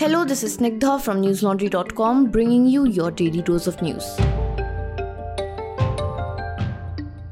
Hello, this is Snigdha from newslaundry.com bringing you your daily dose of news.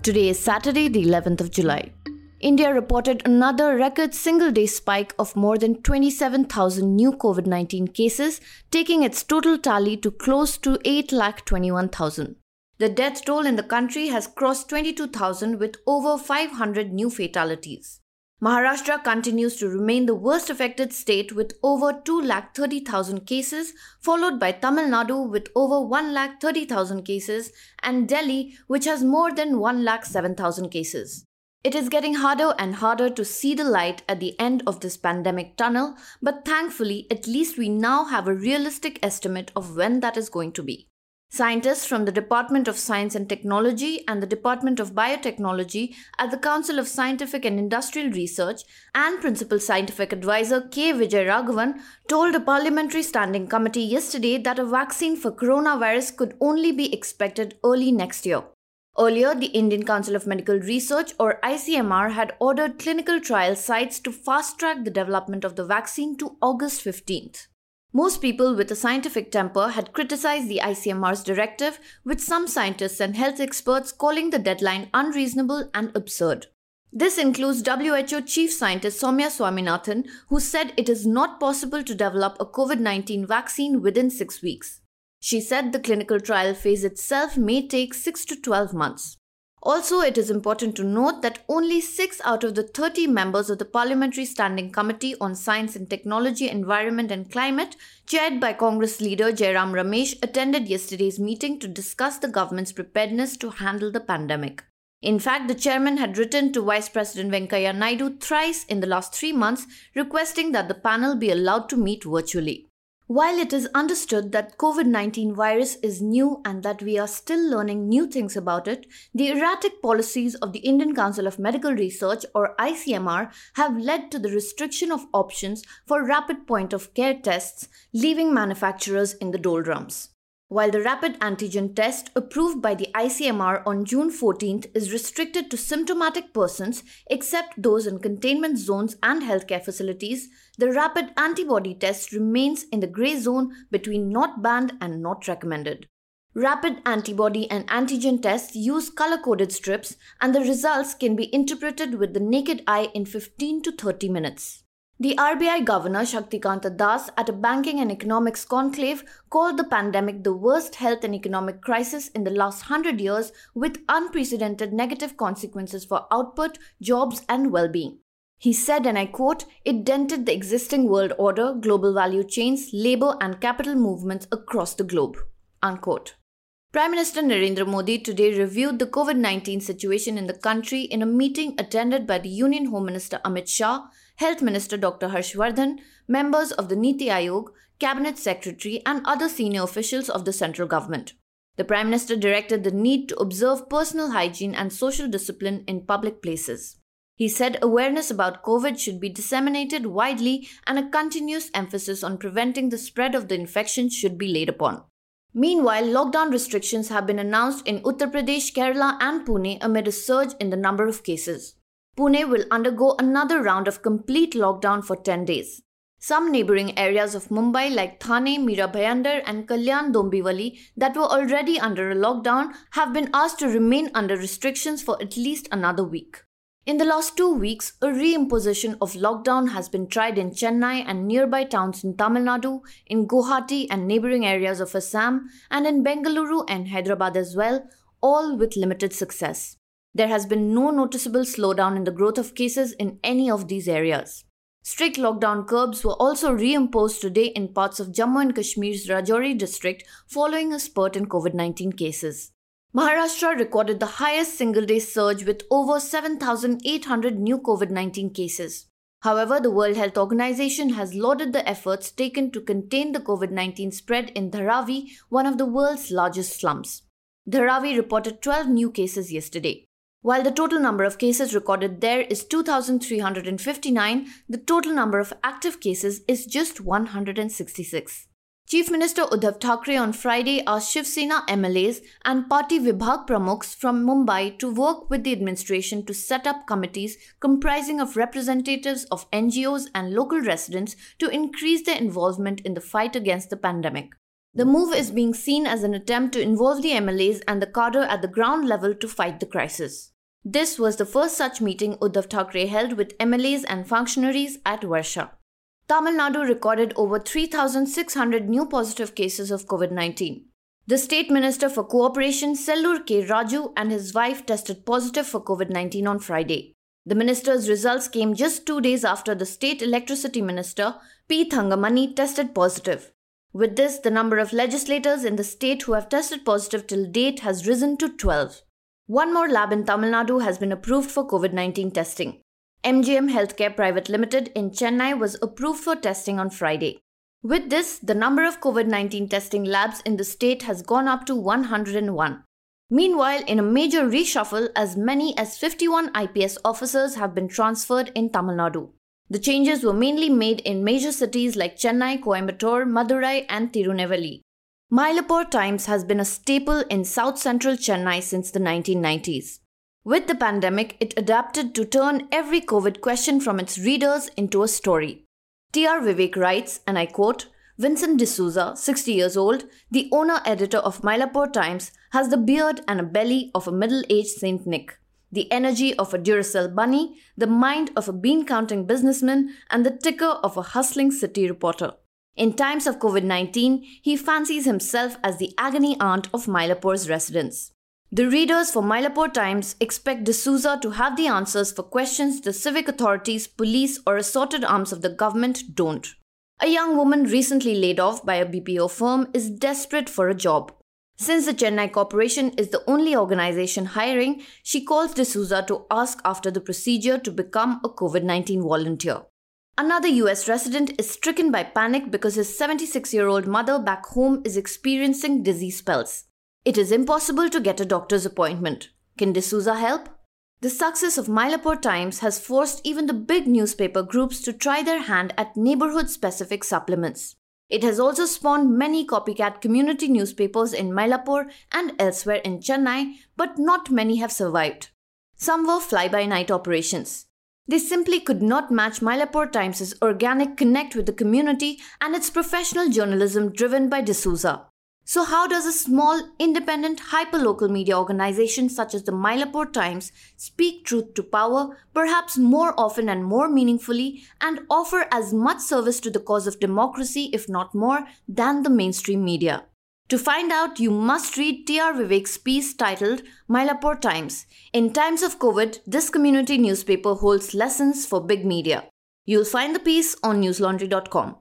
Today is Saturday, the 11th of July. India reported another record single day spike of more than 27,000 new COVID 19 cases, taking its total tally to close to 8,21,000. The death toll in the country has crossed 22,000 with over 500 new fatalities. Maharashtra continues to remain the worst affected state with over 2,30,000 cases, followed by Tamil Nadu with over 1,30,000 cases, and Delhi, which has more than 1,07,000 cases. It is getting harder and harder to see the light at the end of this pandemic tunnel, but thankfully, at least we now have a realistic estimate of when that is going to be. Scientists from the Department of Science and Technology and the Department of Biotechnology at the Council of Scientific and Industrial Research and Principal Scientific Advisor K. Vijayaraghavan told a parliamentary standing committee yesterday that a vaccine for coronavirus could only be expected early next year. Earlier, the Indian Council of Medical Research or ICMR had ordered clinical trial sites to fast track the development of the vaccine to August 15th. Most people with a scientific temper had criticized the ICMR's directive, with some scientists and health experts calling the deadline unreasonable and absurd. This includes WHO Chief Scientist Soumya Swaminathan, who said it is not possible to develop a COVID 19 vaccine within six weeks. She said the clinical trial phase itself may take 6 to 12 months. Also, it is important to note that only 6 out of the 30 members of the Parliamentary Standing Committee on Science and Technology, Environment and Climate, chaired by Congress leader Jairam Ramesh, attended yesterday's meeting to discuss the government's preparedness to handle the pandemic. In fact, the chairman had written to Vice President Venkaiah Naidu thrice in the last three months requesting that the panel be allowed to meet virtually. While it is understood that COVID 19 virus is new and that we are still learning new things about it, the erratic policies of the Indian Council of Medical Research or ICMR have led to the restriction of options for rapid point of care tests, leaving manufacturers in the doldrums. While the rapid antigen test approved by the ICMR on June 14th is restricted to symptomatic persons except those in containment zones and healthcare facilities, the rapid antibody test remains in the grey zone between not banned and not recommended. Rapid antibody and antigen tests use color coded strips, and the results can be interpreted with the naked eye in 15 to 30 minutes. The RBI Governor Shaktikanta Das at a banking and economics conclave called the pandemic the worst health and economic crisis in the last 100 years with unprecedented negative consequences for output, jobs and well-being. He said, and I quote, it dented the existing world order, global value chains, labor and capital movements across the globe. Unquote. Prime Minister Narendra Modi today reviewed the COVID 19 situation in the country in a meeting attended by the Union Home Minister Amit Shah Health Minister Dr. Harshvardhan, members of the Niti Aayog, Cabinet Secretary, and other senior officials of the central government. The Prime Minister directed the need to observe personal hygiene and social discipline in public places. He said awareness about COVID should be disseminated widely and a continuous emphasis on preventing the spread of the infection should be laid upon. Meanwhile, lockdown restrictions have been announced in Uttar Pradesh, Kerala, and Pune amid a surge in the number of cases. Pune will undergo another round of complete lockdown for 10 days. Some neighboring areas of Mumbai like Thane, Mira Bhayandar and Kalyan Dombivli that were already under a lockdown have been asked to remain under restrictions for at least another week. In the last two weeks, a reimposition of lockdown has been tried in Chennai and nearby towns in Tamil Nadu, in Guwahati and neighboring areas of Assam, and in Bengaluru and Hyderabad as well, all with limited success. There has been no noticeable slowdown in the growth of cases in any of these areas. Strict lockdown curbs were also reimposed today in parts of Jammu and Kashmir's Rajouri district following a spurt in COVID 19 cases. Maharashtra recorded the highest single day surge with over 7,800 new COVID 19 cases. However, the World Health Organization has lauded the efforts taken to contain the COVID 19 spread in Dharavi, one of the world's largest slums. Dharavi reported 12 new cases yesterday. While the total number of cases recorded there is 2,359, the total number of active cases is just 166. Chief Minister Uddhav Thackeray on Friday asked Shiv Sena MLAs and party Vibhag Pramukhs from Mumbai to work with the administration to set up committees comprising of representatives of NGOs and local residents to increase their involvement in the fight against the pandemic. The move is being seen as an attempt to involve the MLAs and the cadre at the ground level to fight the crisis. This was the first such meeting Uddhav Thackeray held with MLAs and functionaries at Varsha. Tamil Nadu recorded over 3,600 new positive cases of COVID 19. The State Minister for Cooperation, Sellur K. Raju, and his wife tested positive for COVID 19 on Friday. The minister's results came just two days after the State Electricity Minister, P. Thangamani, tested positive. With this, the number of legislators in the state who have tested positive till date has risen to 12. One more lab in Tamil Nadu has been approved for COVID 19 testing. MGM Healthcare Private Limited in Chennai was approved for testing on Friday. With this, the number of COVID 19 testing labs in the state has gone up to 101. Meanwhile, in a major reshuffle, as many as 51 IPS officers have been transferred in Tamil Nadu. The changes were mainly made in major cities like Chennai, Coimbatore, Madurai, and Tirunelveli. Mylapore Times has been a staple in south central Chennai since the 1990s. With the pandemic, it adapted to turn every COVID question from its readers into a story. T.R. Vivek writes, and I quote Vincent D'Souza, 60 years old, the owner editor of Mylapore Times, has the beard and a belly of a middle aged Saint Nick, the energy of a Duracell bunny, the mind of a bean counting businessman, and the ticker of a hustling city reporter. In times of COVID 19, he fancies himself as the agony aunt of Mylapore's residents. The readers for Mylapore Times expect D'Souza to have the answers for questions the civic authorities, police, or assorted arms of the government don't. A young woman recently laid off by a BPO firm is desperate for a job. Since the Chennai Corporation is the only organization hiring, she calls D'Souza to ask after the procedure to become a COVID 19 volunteer. Another US resident is stricken by panic because his 76 year old mother back home is experiencing dizzy spells. It is impossible to get a doctor's appointment. Can D'Souza help? The success of Mylapore Times has forced even the big newspaper groups to try their hand at neighborhood specific supplements. It has also spawned many copycat community newspapers in Mylapore and elsewhere in Chennai, but not many have survived. Some were fly by night operations. They simply could not match Mylapore Times' organic connect with the community and its professional journalism driven by D'Souza. So, how does a small, independent, hyperlocal media organization such as the Mylapore Times speak truth to power, perhaps more often and more meaningfully, and offer as much service to the cause of democracy, if not more, than the mainstream media? To find out, you must read T.R. Vivek's piece titled Mylapore Times. In times of COVID, this community newspaper holds lessons for big media. You'll find the piece on newslaundry.com.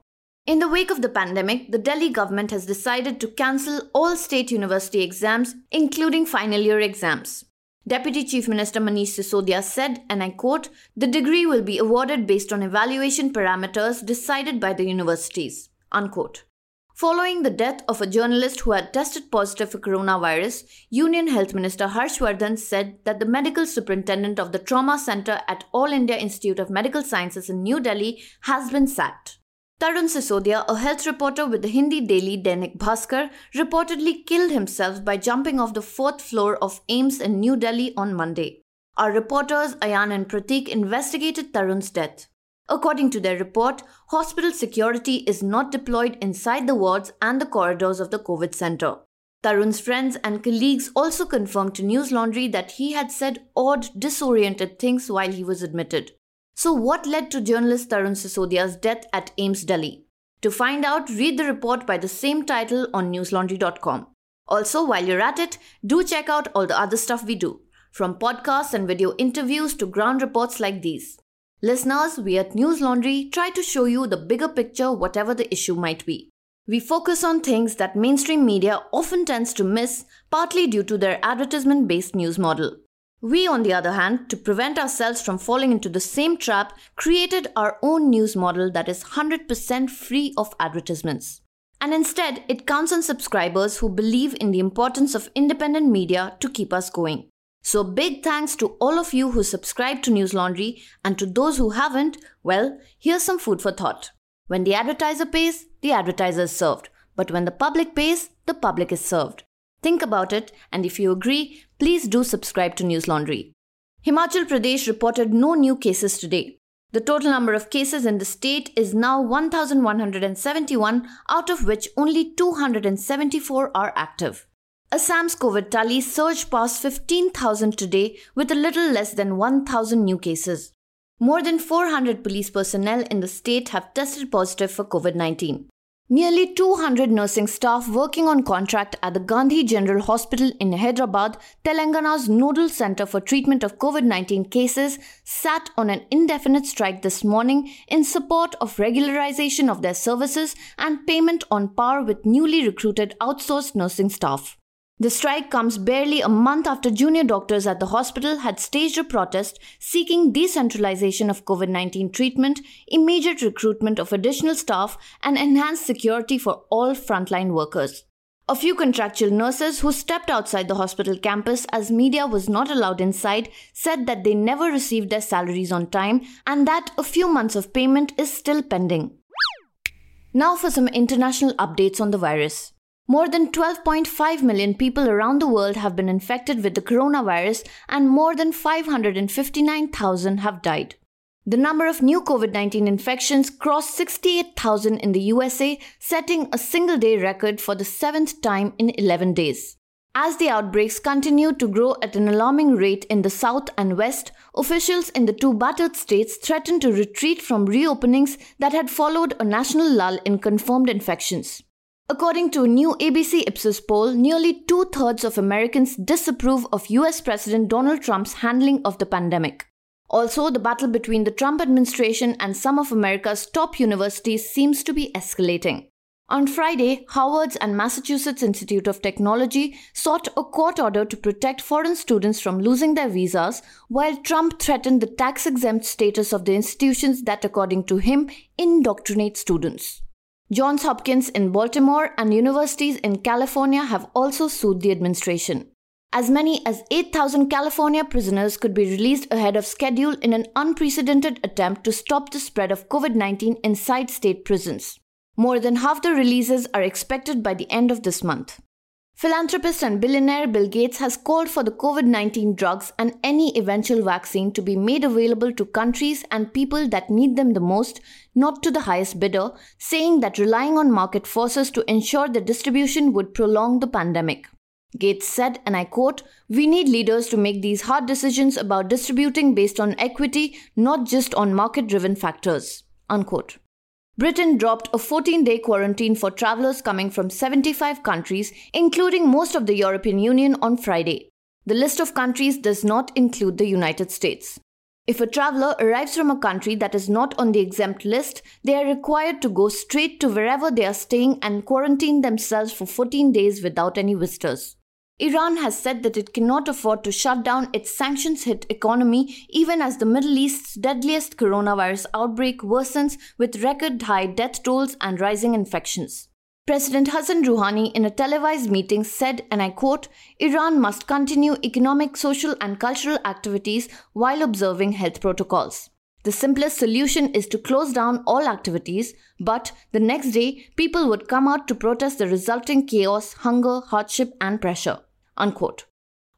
In the wake of the pandemic, the Delhi government has decided to cancel all state university exams, including final year exams. Deputy Chief Minister Manish Sisodia said, and I quote, the degree will be awarded based on evaluation parameters decided by the universities. Unquote. Following the death of a journalist who had tested positive for coronavirus, Union Health Minister Harshvardhan said that the medical superintendent of the trauma center at All India Institute of Medical Sciences in New Delhi has been sacked. Tarun Sisodia, a health reporter with the Hindi daily Dainik Bhaskar, reportedly killed himself by jumping off the fourth floor of AIIMS in New Delhi on Monday. Our reporters Ayan and Pratik investigated Tarun's death. According to their report, hospital security is not deployed inside the wards and the corridors of the COVID center. Tarun's friends and colleagues also confirmed to News Laundry that he had said odd, disoriented things while he was admitted. So, what led to journalist Tarun Sisodia's death at AIIMS Delhi? To find out, read the report by the same title on newslaundry.com. Also, while you're at it, do check out all the other stuff we do, from podcasts and video interviews to ground reports like these. Listeners, we at News Laundry try to show you the bigger picture, whatever the issue might be. We focus on things that mainstream media often tends to miss, partly due to their advertisement based news model. We, on the other hand, to prevent ourselves from falling into the same trap, created our own news model that is 100% free of advertisements. And instead, it counts on subscribers who believe in the importance of independent media to keep us going. So, big thanks to all of you who subscribe to News Laundry, and to those who haven't, well, here's some food for thought. When the advertiser pays, the advertiser is served. But when the public pays, the public is served. Think about it, and if you agree, please do subscribe to News Laundry. Himachal Pradesh reported no new cases today. The total number of cases in the state is now 1,171, out of which only 274 are active. Assam's COVID tally surged past 15,000 today with a little less than 1,000 new cases. More than 400 police personnel in the state have tested positive for COVID 19. Nearly 200 nursing staff working on contract at the Gandhi General Hospital in Hyderabad, Telangana's nodal center for treatment of COVID 19 cases, sat on an indefinite strike this morning in support of regularization of their services and payment on par with newly recruited outsourced nursing staff. The strike comes barely a month after junior doctors at the hospital had staged a protest seeking decentralization of COVID 19 treatment, immediate recruitment of additional staff, and enhanced security for all frontline workers. A few contractual nurses who stepped outside the hospital campus as media was not allowed inside said that they never received their salaries on time and that a few months of payment is still pending. Now for some international updates on the virus. More than 12.5 million people around the world have been infected with the coronavirus and more than 559,000 have died. The number of new COVID 19 infections crossed 68,000 in the USA, setting a single day record for the seventh time in 11 days. As the outbreaks continue to grow at an alarming rate in the south and west, officials in the two battered states threatened to retreat from reopenings that had followed a national lull in confirmed infections. According to a new ABC Ipsos poll, nearly two thirds of Americans disapprove of US President Donald Trump's handling of the pandemic. Also, the battle between the Trump administration and some of America's top universities seems to be escalating. On Friday, Harvard's and Massachusetts Institute of Technology sought a court order to protect foreign students from losing their visas, while Trump threatened the tax exempt status of the institutions that, according to him, indoctrinate students. Johns Hopkins in Baltimore and universities in California have also sued the administration. As many as 8,000 California prisoners could be released ahead of schedule in an unprecedented attempt to stop the spread of COVID 19 inside state prisons. More than half the releases are expected by the end of this month. Philanthropist and billionaire Bill Gates has called for the COVID 19 drugs and any eventual vaccine to be made available to countries and people that need them the most, not to the highest bidder, saying that relying on market forces to ensure the distribution would prolong the pandemic. Gates said, and I quote, We need leaders to make these hard decisions about distributing based on equity, not just on market driven factors. Unquote. Britain dropped a 14 day quarantine for travelers coming from 75 countries, including most of the European Union, on Friday. The list of countries does not include the United States. If a traveler arrives from a country that is not on the exempt list, they are required to go straight to wherever they are staying and quarantine themselves for 14 days without any visitors. Iran has said that it cannot afford to shut down its sanctions hit economy even as the Middle East's deadliest coronavirus outbreak worsens with record high death tolls and rising infections. President Hassan Rouhani, in a televised meeting, said, and I quote, Iran must continue economic, social, and cultural activities while observing health protocols. The simplest solution is to close down all activities, but the next day, people would come out to protest the resulting chaos, hunger, hardship, and pressure. Unquote.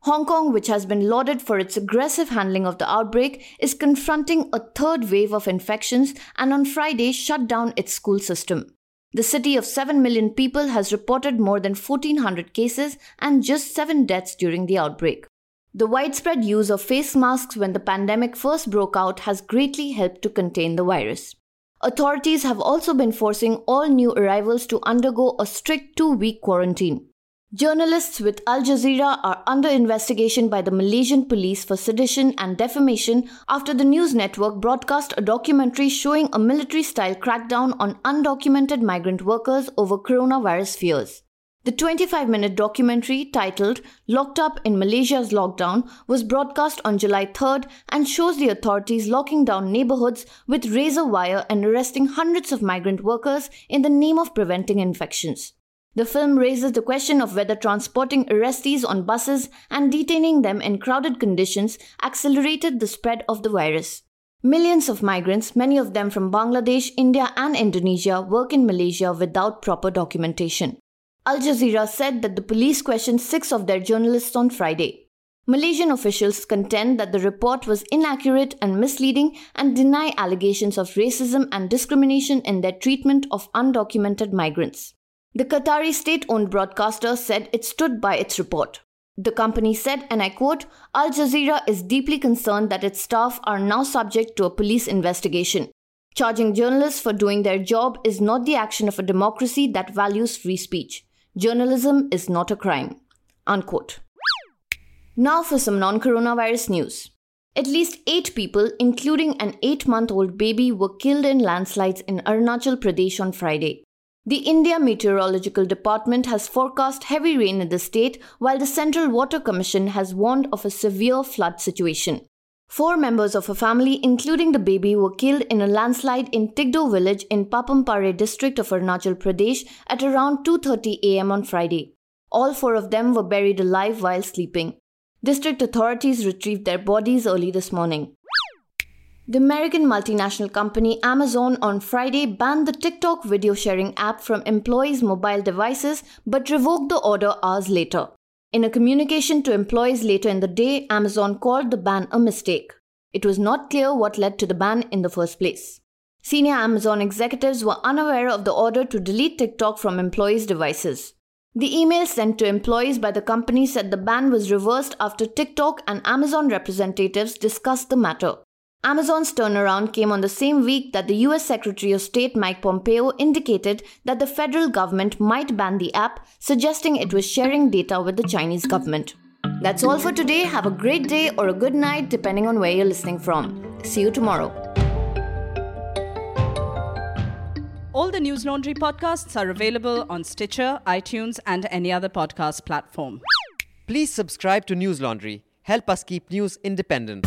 Hong Kong, which has been lauded for its aggressive handling of the outbreak, is confronting a third wave of infections and on Friday shut down its school system. The city of 7 million people has reported more than 1,400 cases and just 7 deaths during the outbreak. The widespread use of face masks when the pandemic first broke out has greatly helped to contain the virus. Authorities have also been forcing all new arrivals to undergo a strict two week quarantine. Journalists with Al Jazeera are under investigation by the Malaysian police for sedition and defamation after the news network broadcast a documentary showing a military style crackdown on undocumented migrant workers over coronavirus fears. The 25 minute documentary titled Locked Up in Malaysia's Lockdown was broadcast on July 3rd and shows the authorities locking down neighborhoods with razor wire and arresting hundreds of migrant workers in the name of preventing infections. The film raises the question of whether transporting arrestees on buses and detaining them in crowded conditions accelerated the spread of the virus. Millions of migrants, many of them from Bangladesh, India, and Indonesia, work in Malaysia without proper documentation. Al Jazeera said that the police questioned six of their journalists on Friday. Malaysian officials contend that the report was inaccurate and misleading and deny allegations of racism and discrimination in their treatment of undocumented migrants. The Qatari state owned broadcaster said it stood by its report. The company said, and I quote, Al Jazeera is deeply concerned that its staff are now subject to a police investigation. Charging journalists for doing their job is not the action of a democracy that values free speech. Journalism is not a crime. Unquote. Now for some non coronavirus news. At least eight people, including an eight month old baby, were killed in landslides in Arunachal Pradesh on Friday. The India Meteorological Department has forecast heavy rain in the state, while the Central Water Commission has warned of a severe flood situation. Four members of a family, including the baby, were killed in a landslide in Tigdo village in Papum Pare district of Arunachal Pradesh at around 2:30 a.m. on Friday. All four of them were buried alive while sleeping. District authorities retrieved their bodies early this morning. The American multinational company Amazon on Friday banned the TikTok video sharing app from employees' mobile devices but revoked the order hours later. In a communication to employees later in the day, Amazon called the ban a mistake. It was not clear what led to the ban in the first place. Senior Amazon executives were unaware of the order to delete TikTok from employees' devices. The email sent to employees by the company said the ban was reversed after TikTok and Amazon representatives discussed the matter. Amazon's turnaround came on the same week that the US Secretary of State Mike Pompeo indicated that the federal government might ban the app, suggesting it was sharing data with the Chinese government. That's all for today. Have a great day or a good night, depending on where you're listening from. See you tomorrow. All the News Laundry podcasts are available on Stitcher, iTunes, and any other podcast platform. Please subscribe to News Laundry. Help us keep news independent